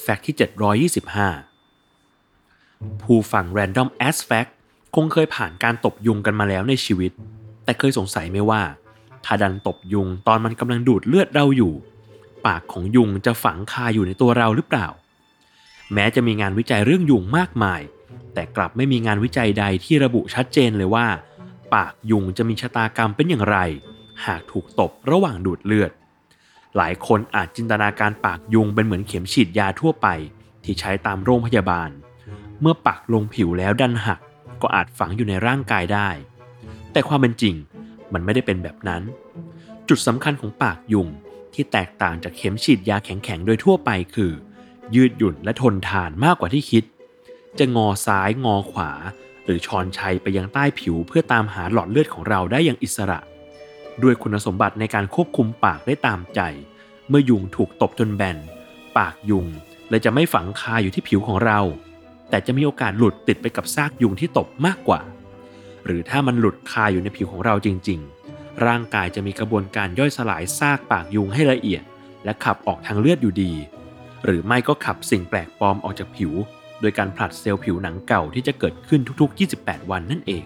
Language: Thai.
แฟกต์ที่ 725 ผู้ฟัง Random As Fact คงเคยผ่านการตบยุงกันมาแล้วในชีวิต แต่เคยสงสัยไหมว่า ถ้าดันตบยุงตอนมันกำลังดูดเลือดเราอยู่ ปากของยุงจะฝังคาอยู่ในตัวเราหรือเปล่า แม้จะมีงานวิจัยเรื่องยุงมากมาย แต่กลับไม่มีงานวิจัยใดที่ระบุชัดเจนเลยว่า ปากยุงจะมีชะตากรรมเป็นอย่างไร หากถูกตบระหว่างดูดเลือด หลายคนอาจจินตนาการปากยุงเป็นเหมือนเข็มฉีดยาทั่วไป ที่ใช้ตามโรงพยาบาล เมื่อปักลงผิวแล้วดันหัก ก็อาจฝังอยู่ในร่างกายได้ แต่ความเป็นจริงมันไม่ได้เป็นแบบนั้น จุดสำคัญของปากยุงที่แตกต่างจากเข็มฉีดยาแข็งๆ โดยทั่วไปคือ ยืดหยุ่นและทนทานมากกว่าที่คิด จะงอซ้ายงอขวา หรือชอนชัยไปยังใต้ผิวเพื่อตามหาหลอดเลือดของเราได้อย่างอิสระ ด้วยคุณสมบัติในการควบคุมปากได้ตามใจเมื่อยุงถูกตบจนแบน ปากยุงเลยจะไม่ฝังคาอยู่ที่ผิวของเรา แต่จะมีโอกาสหลุดติดไปกับซากยุงที่ตบมากกว่า หรือถ้ามันหลุดคาอยู่ในผิวของเราจริง ๆ ร่างกายจะมีกระบวนการย่อยสลายซากปากยุงให้ละเอียด และขับออกทางเลือดอยู่ดี หรือไม่ก็ขับสิ่งแปลกปลอมออกจากผิว โดยการผลัดเซลล์ผิวหนังเก่าที่จะเกิดขึ้นทุกๆ 28 วันนั่นเอง